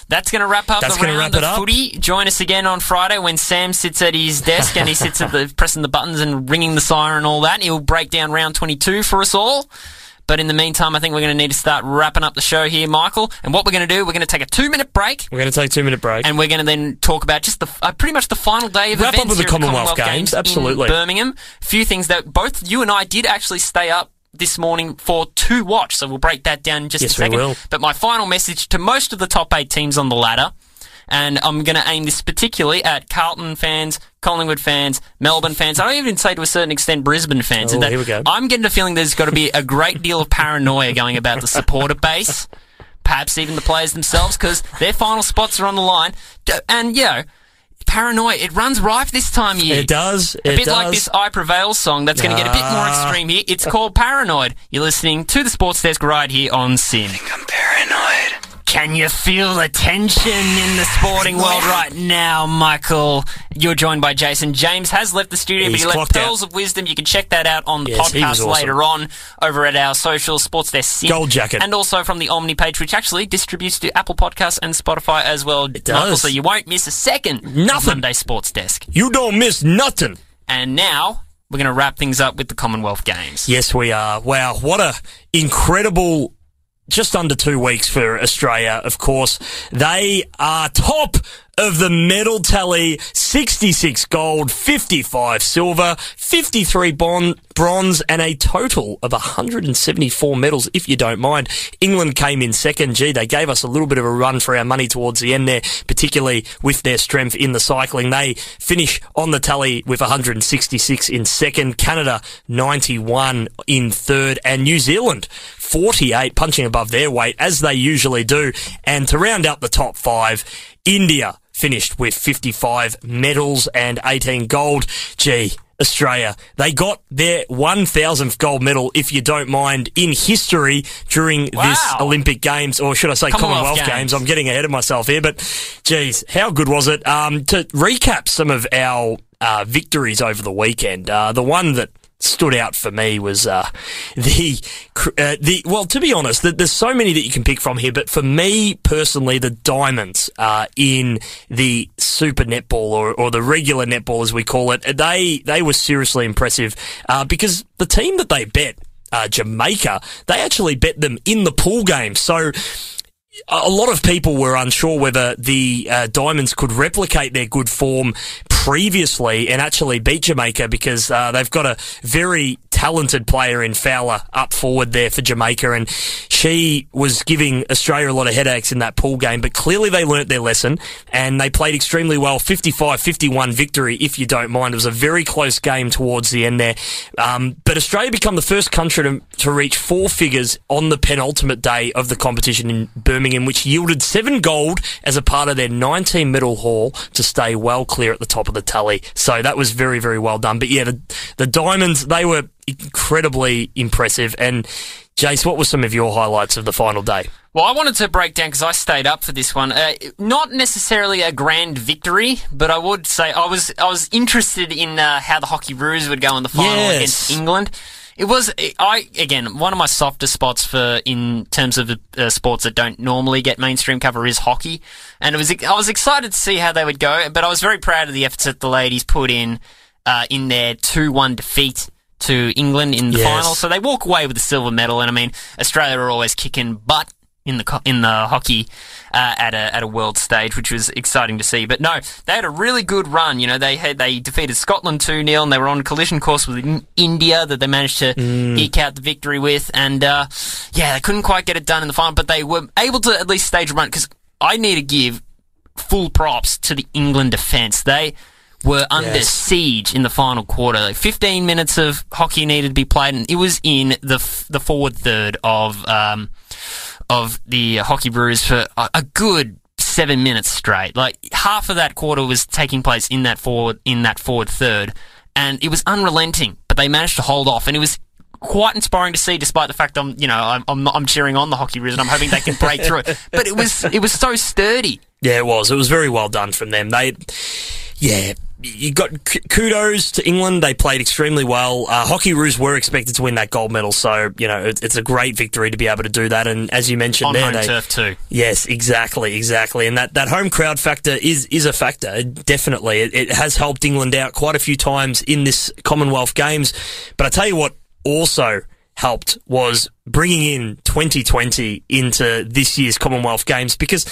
that's going to wrap up That's the round wrap it of up. footy. Join us again on Friday when Sam sits at his desk and he sits at the pressing the buttons and ringing the siren and all that. He'll break down round 22 for us all. But in the meantime, I think we're going to need to start wrapping up the show here, Michael. And what we're going to do, we're going to take a two minute break. We're going to take a two minute break. And we're going to then talk about just the uh, pretty much the final day of Wrap up with the at Commonwealth Games, in absolutely. Birmingham. A few things that both you and I did actually stay up this morning for to watch, so we'll break that down in just Yes, a second. we will. But my final message to most of the top eight teams on the ladder, and I'm going to aim this particularly at Carlton fans, Collingwood fans, Melbourne fans. I don't even say to a certain extent Brisbane fans. Oh, that here we go. I'm getting the feeling there's got to be a great deal of paranoia going about the supporter base perhaps even the players themselves, because their final spots are on the line. D- And, you know, paranoia, it runs rife this time of year. it does. A bit does. like this I Prevail song that's going to get a bit more Ah. extreme here. It's called Paranoid. You're listening to the Sports Desk right here on SYN. I'm paranoid. Can you feel the tension in the sporting world right now, Michael? You're joined by Jason. James has left the studio, but he left out. Pearls of Wisdom. You can check that out on the Yes, podcast awesome. later on over at our social Sports Desk Gold jacket. And also from the Omny page, which actually distributes to Apple Podcasts and Spotify as well. It does. so you won't miss a second Nothing. Monday Sports Desk. you don't miss nothing. And now we're going to wrap things up with the Commonwealth Games. Yes, we are. Wow, what a incredible just under two weeks for Australia, of course. They are top of the medal tally 66 gold, 55 silver, 53 bon- bronze, and a total of 174 medals, if you don't mind. England came in second. Gee, they gave us a little bit of a run for our money towards the end there, particularly with their strength in the cycling. They finish on the tally with 166 in second, Canada 91 in third, and New Zealand 48, punching above their weight as they usually do. And to round out the top five, India finished with 55 medals and 18 gold. Gee, Australia, they got their 1000th gold medal, if you don't mind, in history during this Olympic Games, or should I say Commonwealth Commonwealth, Games. Games. I'm getting ahead of myself here, but geez, how good was it? Um, to recap some of our uh, victories over the weekend, uh, the one that stood out for me was uh, the uh, the well to be honest th- there's so many that you can pick from here but for me personally the diamonds uh, in the super netball or, or the regular netball as we call it they they were seriously impressive uh, because the team that they bet uh, Jamaica they actually bet them in the pool game. So a lot of people were unsure whether the uh, Diamonds could replicate their good form previously and actually beat Jamaica because uh, they've got a very talented player in Fowler up forward there for Jamaica, and she was giving Australia a lot of headaches in that pool game. But clearly they learnt their lesson and they played extremely well. 55-51 victory, if you don't mind. It was a very close game towards the end there. Um, but Australia become the first country to, to reach four figures on the penultimate day of the competition in Birmingham, which yielded seven gold as a part of their 19 medal haul to stay well clear at the top of the tally. So that was very, very well done. But yeah, the, the Diamonds, they were incredibly impressive. And Jace, what were some of your highlights of the final day? Well, I wanted to break down because I stayed up for this one. Uh, not necessarily a grand victory, but I would say I was I was interested in uh, how the Hockeyroos would go in the final Yes. against England. It was I again one of my softer spots for in terms of uh, sports that don't normally get mainstream cover is hockey, and it was I was excited to see how they would go, but I was very proud of the efforts that the ladies put in uh, in their two one defeat to England in the Yes. final. So they walk away with the silver medal, and I mean Australia are always kicking butt in the in the hockey uh, at a at a world stage, which was exciting to see. But no, they had a really good run. You know, they had they defeated Scotland two 0 and they were on collision course with India that they managed to eke out the victory with. And uh, yeah, they couldn't quite get it done in the final, but they were able to at least stage a run because I need to give full props to the England defence. They were under Yes. siege in the final quarter. Like 15 minutes of hockey needed to be played, and it was in the f- the forward third of um, of the Hockeyroos for a, a good seven minutes straight. Like half of that quarter was taking place in that forward in that forward third, and it was unrelenting. But they managed to hold off, and it was. Quite inspiring to see, despite the fact I'm, you know, I'm, I'm, I'm cheering on the Hockeyroos and I'm hoping they can break through. But it was, it was so sturdy. Yeah, it was. It was very well done from them. They, yeah, you got kudos to England. They played extremely well. Uh, Hockey Roos were expected to win that gold medal, so you know it, it's a great victory to be able to do that. And as you mentioned On there, home they, turf too. Yes, exactly, exactly. And that, that home crowd factor is, is a factor, definitely. It, it has helped England out quite a few times in this Commonwealth Games. But I tell you what also helped was bringing in 2020 into this year's Commonwealth Games because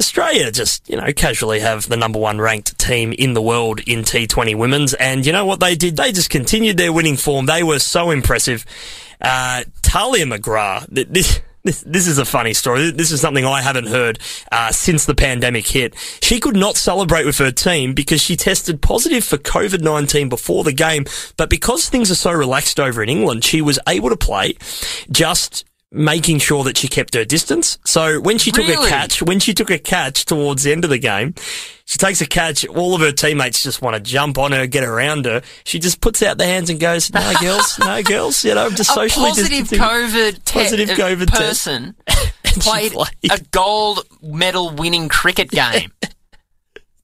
Australia just, you know, casually have the number one ranked team in the world in T20 women's. And you know what they did? They just continued their winning form. They were so impressive. Uh, Tahlia McGrath, this, this, this is a funny story. This is something I haven't heard uh, since the pandemic hit. She could not celebrate with her team because she tested positive for COVID 19 before the game. But because things are so relaxed over in England, she was able to play just making sure that she kept her distance. So when she took a catch, when she took a catch towards the end of the game, she takes a catch. All of her teammates just want to jump on her, get around her. She just puts out the hands and goes, "No, girls, no, girls." You know, I'm just a socially positive. COVID, te- Positive uh, COVID person played. a gold medal winning cricket game.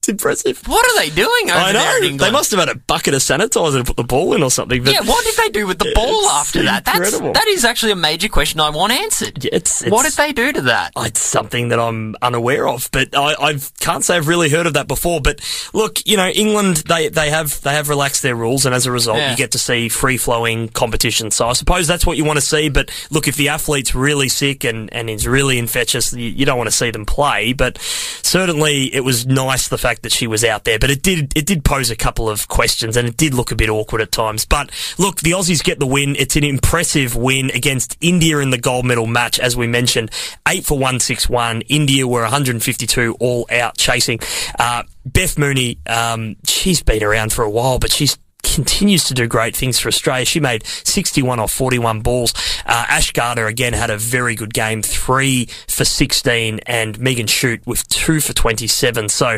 It's impressive. what are they doing over I there in know. England? They must have had a bucket of sanitizer to put the ball in or something. But yeah, what did they do with the ball It's after that? That's incredible. that is actually a major question I want answered. It's, it's, what did they do to that? Uh, it's something that I'm unaware of, but I, I can't say I've really heard of that before. But look, you know, England they, they have they have relaxed their rules, and as a result, Yeah. you get to see free flowing competition. So I suppose that's what you want to see. But look, if the athlete's really sick and, and is really infectious, you, you don't want to see them play. But certainly, it was nice the fact that she was out there. But it did it did pose a couple of questions, and it did look a bit awkward at times. But look, the Aussies get the win. It's an impressive win against India in the gold medal match, as we mentioned, eight for one six one. India were 152 all out chasing. Uh, Beth Mooney, um, she's been around for a while, but she's continues to do great things for Australia. She made 61 off 41 balls. Uh, Ash Gardner again had a very good game, three for 16, and Megan Schutt with two for 27. So.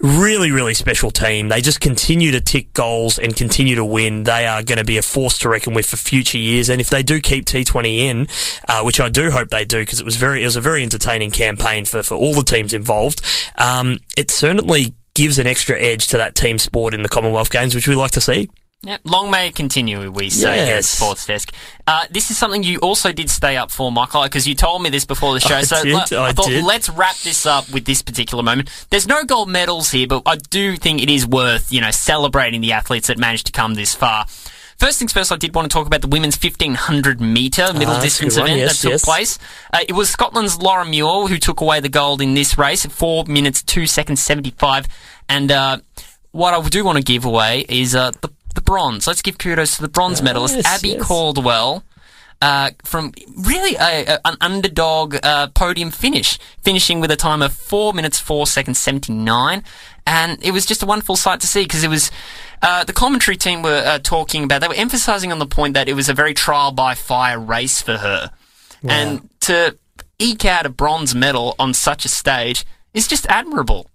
Really, really special team. They just continue to tick goals and continue to win. They are going to be a force to reckon with for future years. And if they do keep T20 in, uh, which I do hope they do, because it was very, it was a very entertaining campaign for, for all the teams involved. Um, it certainly gives an extra edge to that team sport in the Commonwealth Games, which we like to see. Yep. Long may it continue, we say here at Sports Desk. Uh, this is something you also did stay up for, Michael, because you told me this before the show. I so did, I thought did. let's wrap this up with this particular moment. There's no gold medals here, but I do think it is worth, you know, celebrating the athletes that managed to come this far. First things first, I did want to talk about the women's 1500 metre middle Ah, distance event Yes, that took yes. place. Uh, it was Scotland's Laura Muir who took away the gold in this race 4 minutes 2 seconds 75. And uh, what I do want to give away is uh, the, the bronze. Let's give kudos to the bronze medalist, yes, Abbey. Caldwell. Uh, from really a, a, an underdog uh, podium finish, finishing with a time of four minutes four seconds seventy nine, and it was just a wonderful sight to see because it was uh, the commentary team were uh, talking about they were emphasising on the point that it was a very trial by fire race for her, and to eke out a bronze medal on such a stage is just admirable.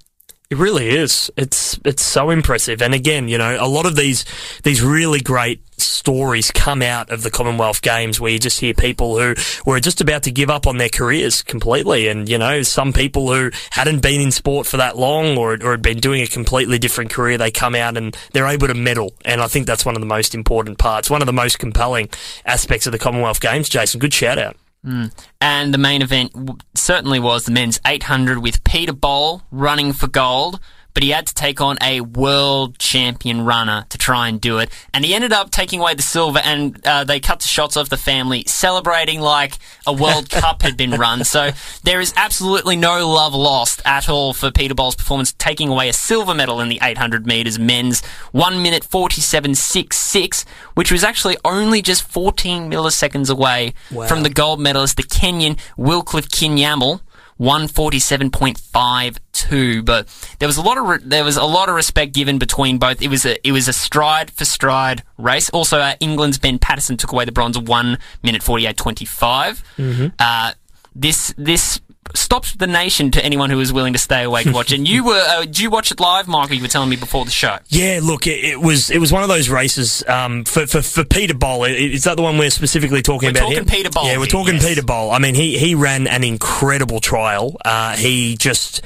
It really is. It's it's so impressive. And again, you know, a lot of these these really great stories come out of the Commonwealth Games where you just hear people who were just about to give up on their careers completely. And, you know, some people who hadn't been in sport for that long or, or had been doing a completely different career, they come out and they're able to medal. And I think that's one of the most important parts, one of the most compelling aspects of the Commonwealth Games. Jason, good shout out. Mm. And the main event certainly was the men's 800 with Peter Bol running for gold, but he had to take on a world champion runner to try and do it. And he ended up taking away the silver, and uh, they cut the shots of the family celebrating like a World Cup had been run. So there is absolutely no love lost at all for Peter Bol's performance, taking away a silver medal in the 800 metres men's 1 minute 47.66, which was actually only just 14 milliseconds away Wow. from the gold medalist, the Kenyan Wyclife Kinyamal. 147.52 but there was a lot of re- there was a lot of respect given between both. It was a it was a stride for stride race. Also uh, England's Ben Pattison took away the bronze 1 minute 48.25 uh, this this stopped the nation to anyone who was willing to stay awake and watch and you were uh, did you watch it live Michael you were telling me before the show Yeah, look, it, it was it was one of those races um, for, for for Peter Bol. Is that the one we're specifically talking We're about? talking here? Peter Bol Yeah, we're talking yes. Peter Bol. I mean, he he ran an incredible trial. Uh, he just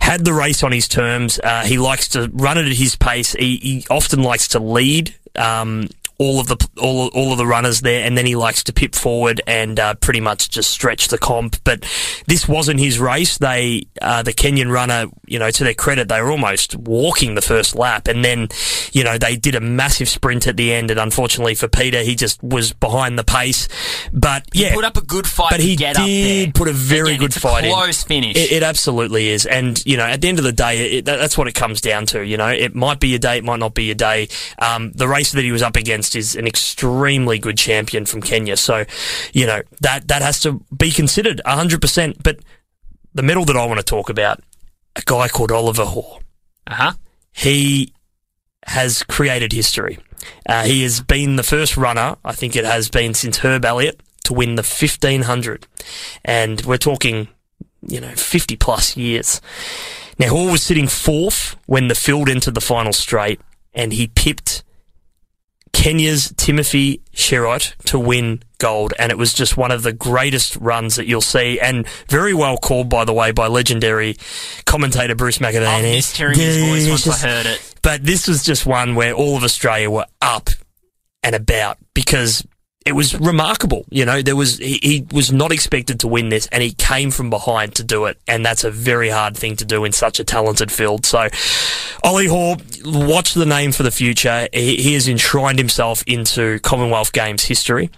had the race on his terms. Uh, he likes to run it at his pace. He, he often likes to lead. Um, all of the all, all of the runners there, and then he likes to pip forward and uh, pretty much just stretch the comp. But this wasn't his race. They uh, the Kenyan runner, you know, to their credit, they were almost walking the first lap, and then you know they did a massive sprint at the end. And unfortunately for Peter, he just was behind the pace. But yeah, put up a good fight but to he get up there did put a very Again, good it's a fight in. close finish It, it absolutely is, and you know, at the end of the day, it, that, that's what it comes down to. You know, it might be a day, it might not be a day. Um, the race that he was up against is an extremely good champion from Kenya, so you know that that has to be considered hundred percent. But the medal that I want to talk about, a guy called Oliver Hoare uh-huh he has created history. Uh, he has been the first runner, I think it has been since Herb Elliott, to win the 1500. And we're talking, you know, 50 plus years. Now, Hoare was sitting fourth when the field entered the final straight, and he pipped Kenya's Timothy Cheruiyot to win gold, and it was just one of the greatest runs that you'll see, and very well called, by the way, by legendary commentator Bruce I missed hearing his voice once. I heard it But this was just one where all of Australia were up and about because it was remarkable. You know, there was he, he was not expected to win this, and he came from behind to do it, and that's a very hard thing to do in such a talented field. So, Ollie Hoare, watch the name for the future. He, he has enshrined himself into Commonwealth Games history.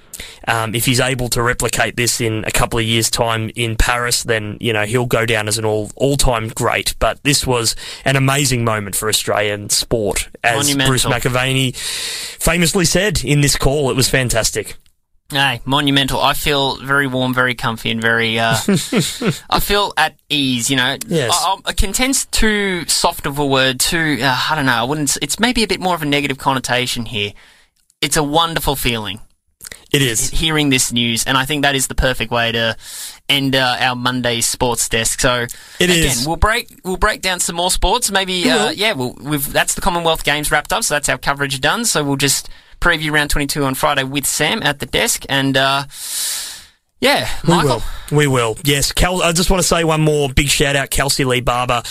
Um, if he's able to replicate this in a couple of years' time in Paris, then you know he'll go down as an all all time great. But this was an amazing moment for Australian sport, as Monumental. Bruce McAvaney famously said in this call. It was fantastic. Hey, monumental. I feel very warm, very comfy, and very. Uh, I feel at ease. You know, Yes. I, I, content's too soft of a word. Too. Uh, I don't know. I wouldn't. It's maybe a bit more of a negative connotation here. It's a wonderful feeling It is. hearing this news, and I think that is the perfect way to end uh, our Monday sports desk. So It again, is. we'll break we'll break down some more sports. Maybe uh, yeah, we'll, we've that's the Commonwealth Games wrapped up, so that's our coverage done. So we'll just preview round twenty two on Friday with Sam at the desk, and uh, yeah, We Michael. will. We will. Yes. Cal, I just want to say one more big shout out, Kelsey Lee Barber,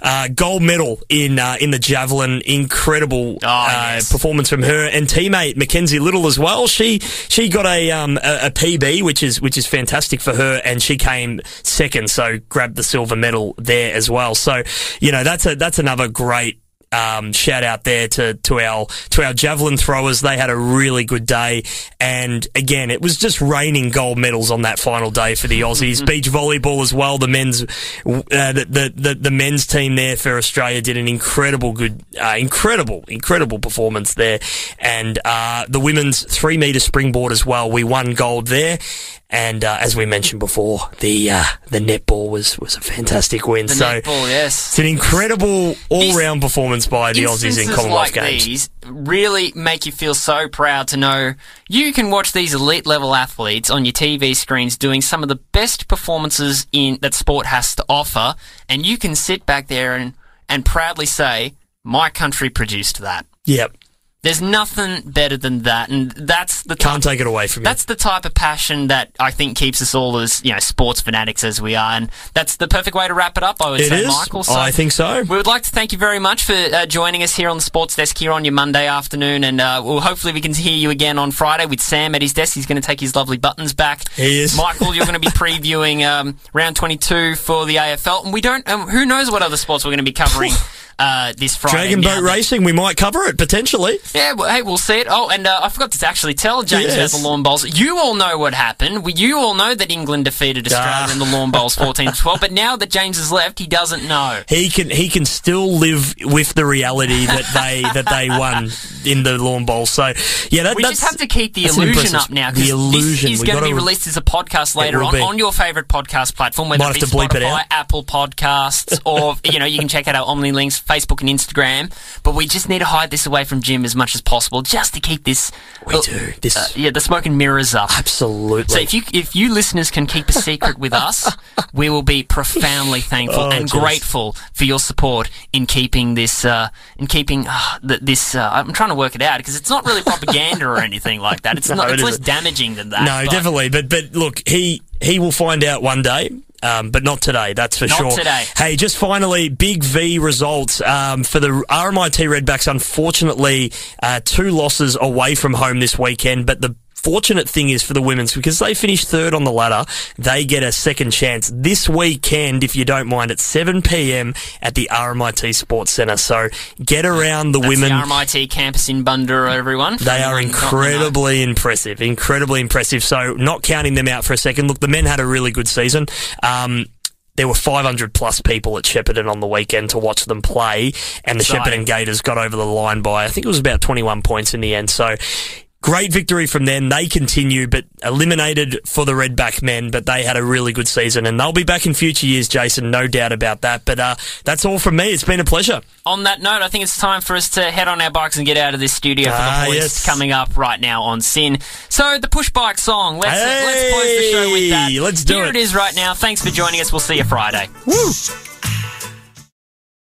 uh, gold medal in uh, in the javelin. Incredible Oh, uh, yes. performance from her and teammate Mackenzie Little as well. She she got a um a, a PB, which is which is fantastic for her, and she came second, so grabbed the silver medal there as well. So you know that's a that's another great Um, shout out there to, to our to our javelin throwers. They had a really good day, and again, it was just raining gold medals on that final day for the Aussies. Beach volleyball as well. The men's uh, the, the, the the men's team there for Australia did an incredible good, uh, incredible incredible performance there, and uh, the women's three meter springboard as well. We won gold there. And uh, as we mentioned before, the uh, the netball was, was a fantastic win. The so netball, yes. it's an incredible all round performance by the Aussies in Commonwealth like Games. these really make you feel so proud to know you can watch these elite level athletes on your TV screens doing some of the best performances in that sport has to offer, and you can sit back there and and proudly say, "My country produced that." Yep, There's nothing better than that, and that's the can't type, take it away from you. that's the type of passion that I think keeps us all as you know sports fanatics as we are, and that's the perfect way to wrap it up. I would It say, is. Michael. So I think so. we would like to thank you very much for uh, joining us here on the Sports Desk here on your Monday afternoon, and uh, well, hopefully we can hear you again on Friday with Sam at his desk. He's going to take his lovely buttons back. He is. Michael, you're going to be previewing um, round 22 for the AFL, and we don't. Um, who knows what other sports we're going to be covering uh, this Friday? Dragon boat that- racing, we might cover it potentially. yeah, well, hey, we'll see it. Oh, and uh, I forgot to actually tell James Yes. about the lawn bowls. You all know what happened. We- You all know that England defeated Australia Ah. in the lawn bowls 14 12, But now that James has left, he doesn't know. He can he can still live with the reality that they that they won in the lawn bowl. So yeah, that, We that's just have to keep the illusion up now The because illusion. this is going to be released as a podcast later on be. on your favorite podcast platform, whether Might it be to bleep it Spotify. Apple Podcasts, or you know you can check out our Omny links, Facebook and Instagram. But we just need to hide this away from Jim as much as possible, just to keep this. We do. This- uh, yeah, the smoke and mirrors up. Absolutely. So if you if you listeners can keep a secret with us, we will be profoundly thankful Oh, and jeez. grateful for your support in keeping this uh, in keeping uh, th- this. Uh, I'm trying to work it out because it's not really propaganda or anything like that. It's No, not. it It's less damaging than that. no, but definitely. But but look, he he will find out one day. Um, but not today, that's for Not sure. today. Hey, just finally, big V results um, for the RMIT Redbacks. Unfortunately, uh, two losses away from home this weekend. But the fortunate thing is for the women's because they finished third on the ladder, they get a second chance this weekend, if you don't mind, at 7 p.m. at the RMIT Sports Centre. So get around the That's women. the RMIT campus in Bundoora, everyone. They are Anyone not know. incredibly impressive, incredibly impressive. So, not counting them out for a second, look, the men had a really good season. Um, there were 500 plus people at Shepparton on the weekend to watch them play, and the. Shepparton Gators got over the line by, I think it was about 21 points in the end. So, great victory from them. They continue, but eliminated for the Redback men, but they had a really good season, and they'll be back in future years, Jason, no doubt about that. But uh, that's all from me. It's been a pleasure. On that note, I think it's time for us to head on our bikes and get out of this studio for Ah, the hoist yes. coming up right now on SYN. So the push bike song. Let's let's close the show with that. Let's do Here it. it is right now. Thanks for joining us. We'll see you Friday. Woo!